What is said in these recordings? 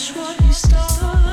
No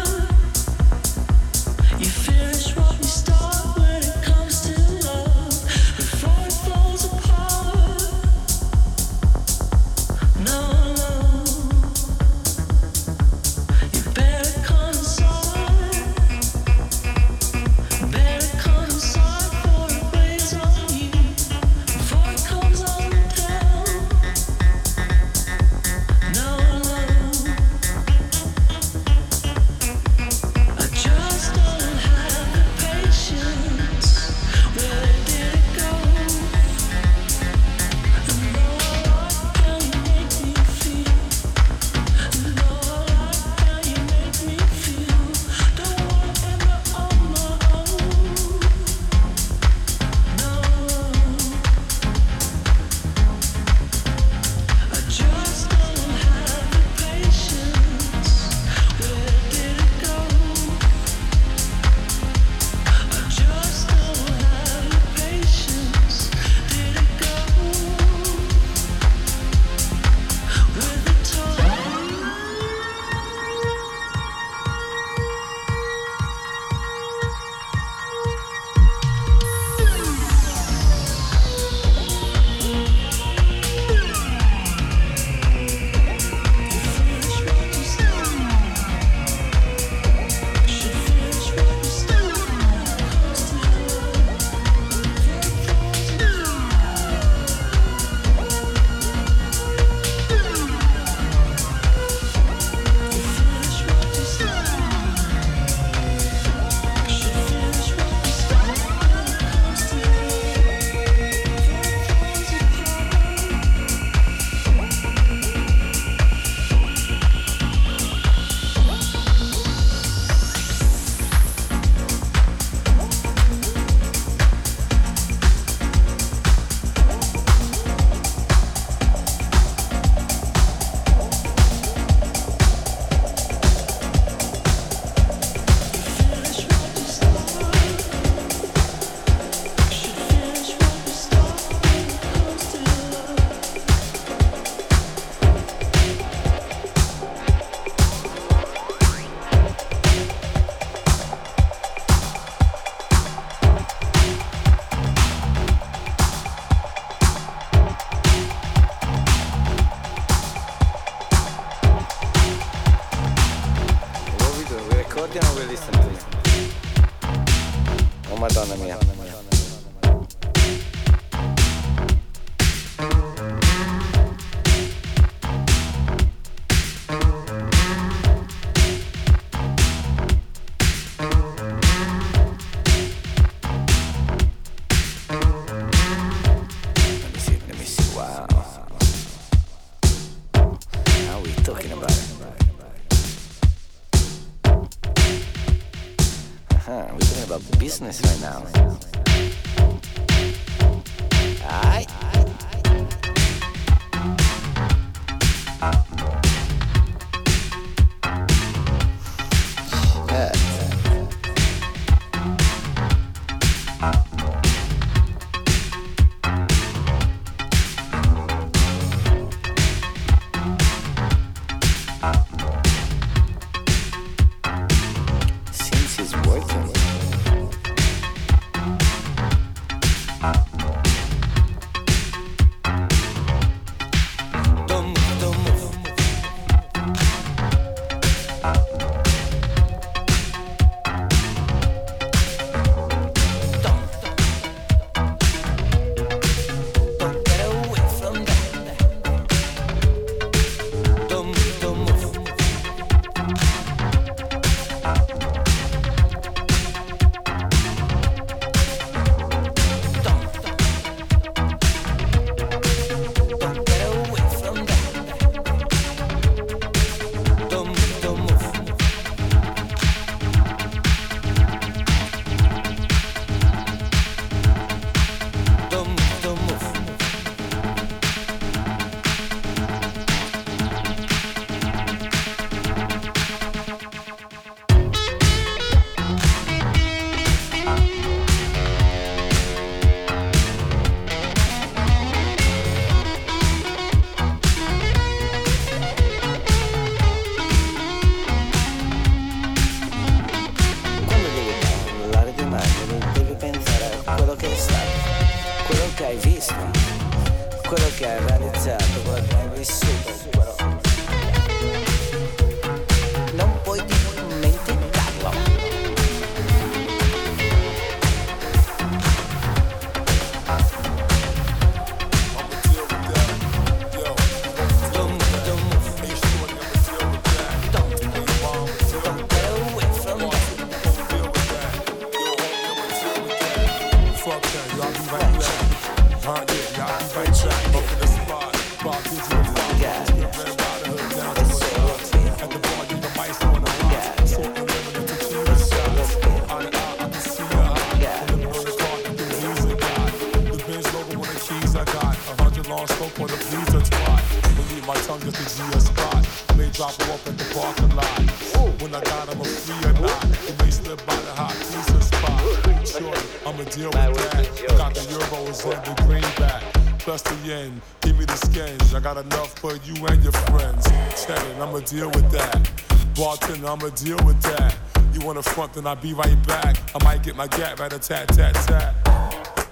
Bartender, I'ma deal with that. You wanna front, then I'll be right back. I might get my gap right a tat tat tat.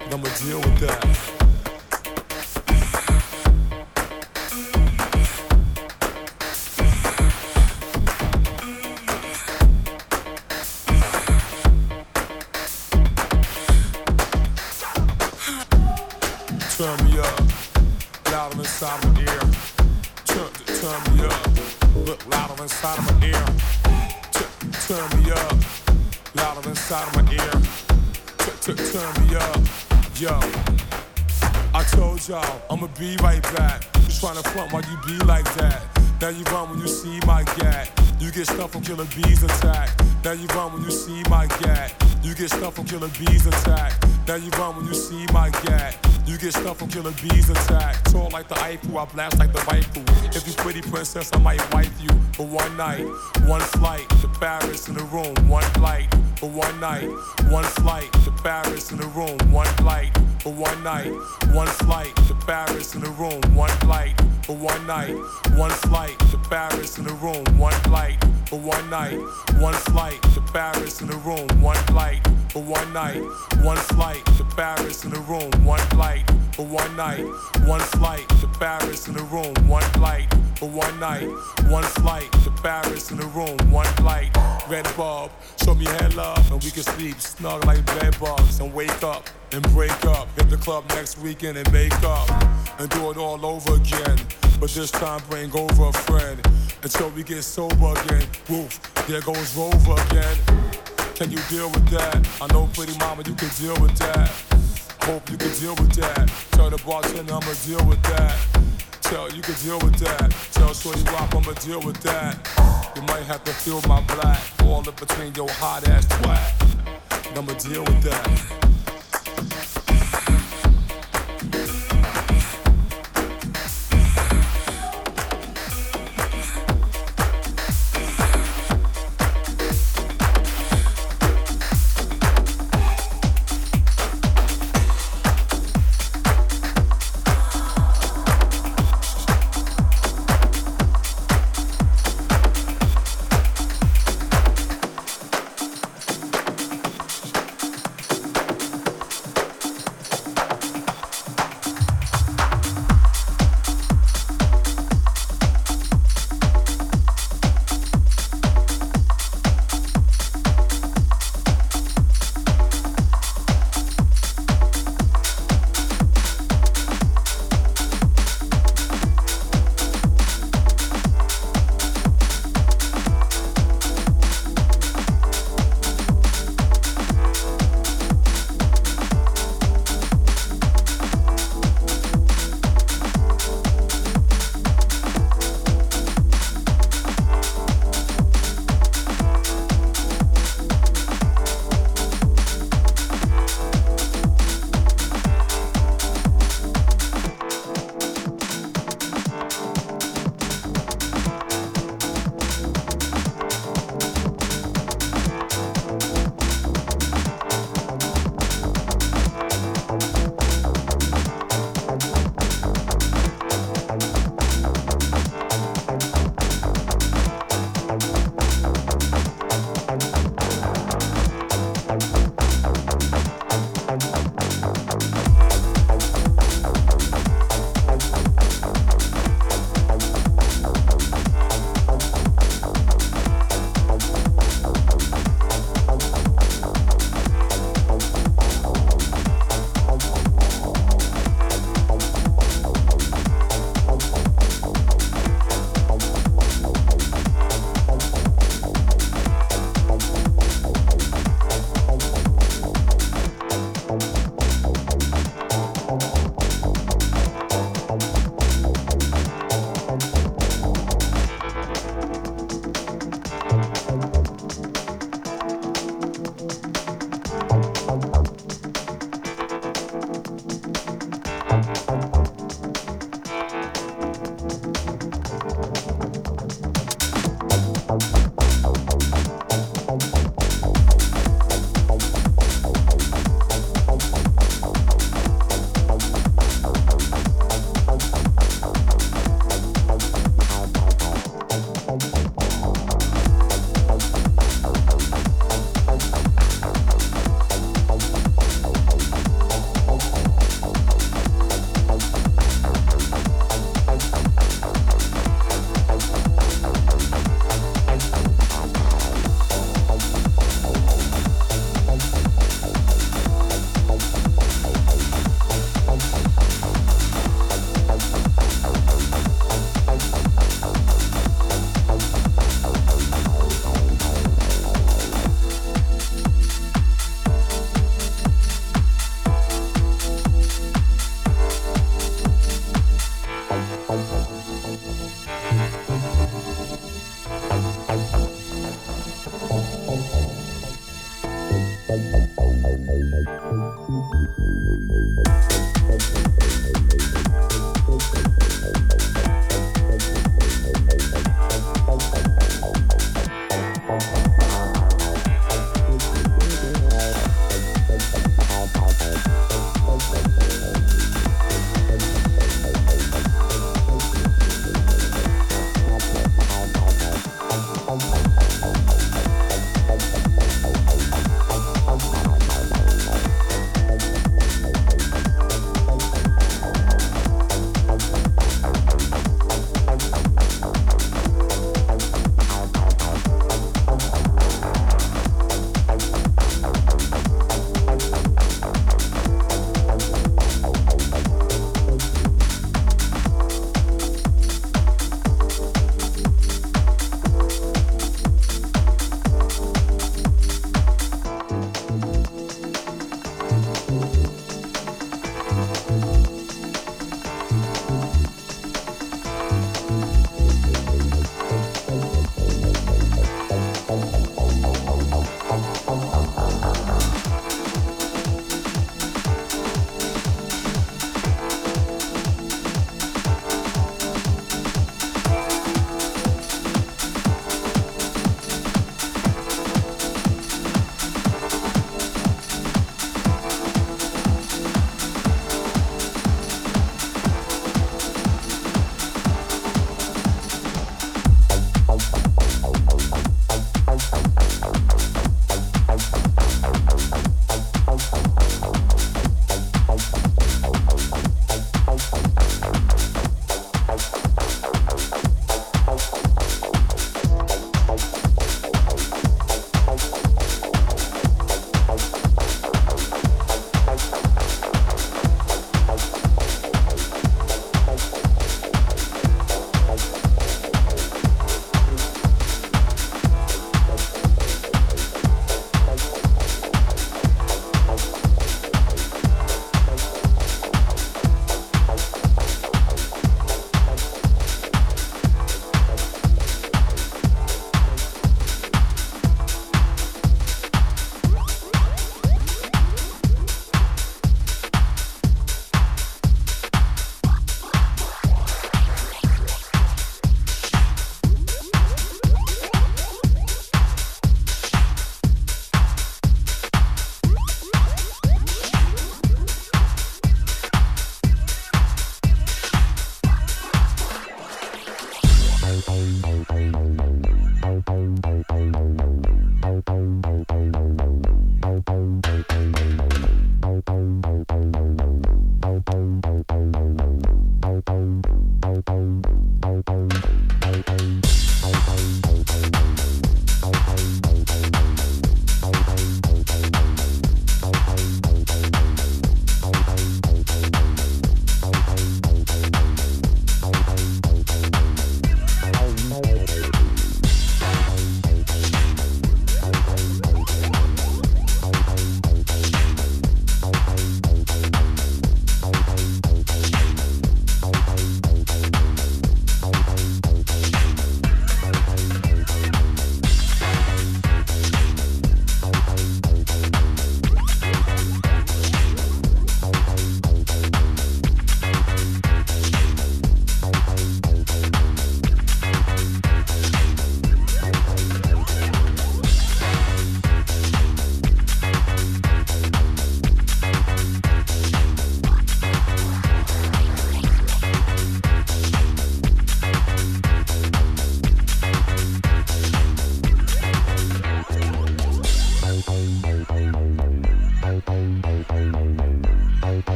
And I'ma deal with that. You tryna front while you be like that. Now you run when you see my gat. You get stuff from killer bees attack. Now you run when you see my gat. You get stuff from killer bees attack. Now you run when you see my gat. You get stuff from killer bees attack. Tall like the Eiffel, I blast like the rifle. If you pretty princess, I might wife you for one night, one flight to Paris in the room, one flight for one night, one flight to Paris in the room, one flight for one night, one flight to Paris in the room, one flight for one night, one flight to Paris in the room, one flight for one night, one flight to Paris in the room, one flight for one night, one flight to Paris in the room, one flight for one night, one flight to Paris in the room, one flight for one night, one flight to Paris in the room, one flight. red bulb. Show me head love, and we can sleep snug like bed bugs and wake up and break up. Hit the club next weekend and make up and do it all over again. But this time bring over a friend until we get sober again. Woof, there goes Rover again. Can you deal with that? I know, pretty mama, you can deal with that. Hope you can deal with that. Tell the bartender I'ma deal with that. Tell you can deal with that. Tell Shorty Rock I'ma deal with that. You might have to feel my black, all in between your hot ass twat. I'ma deal with that.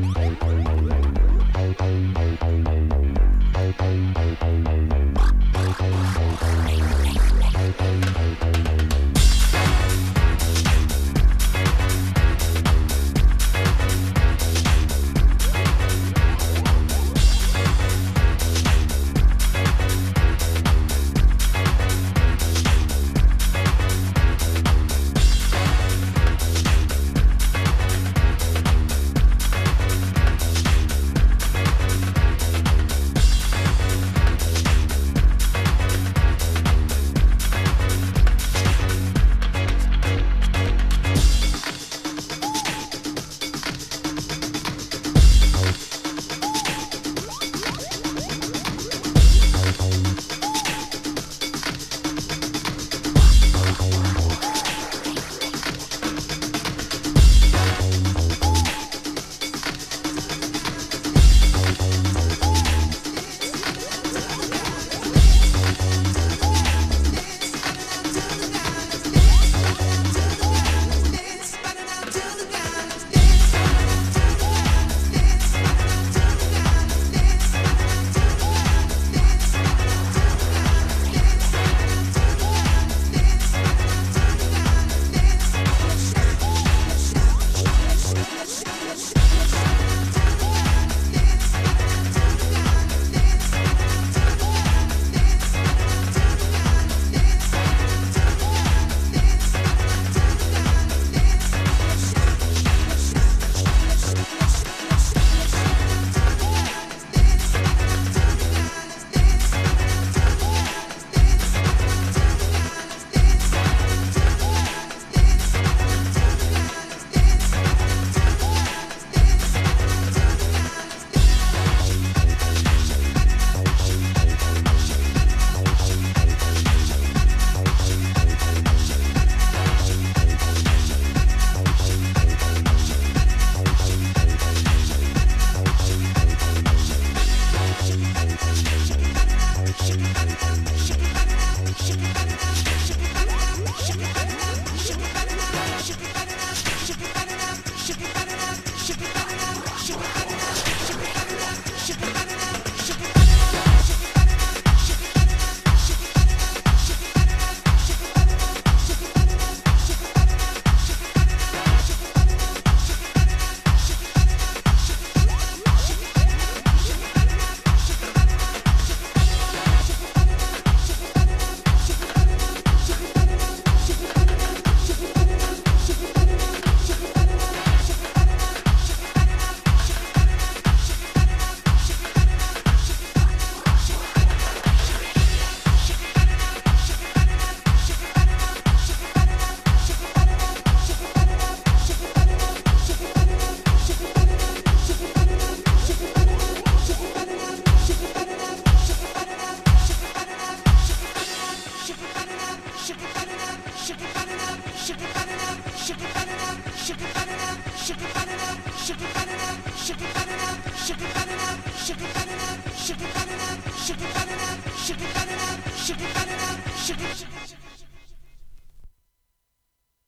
Bye.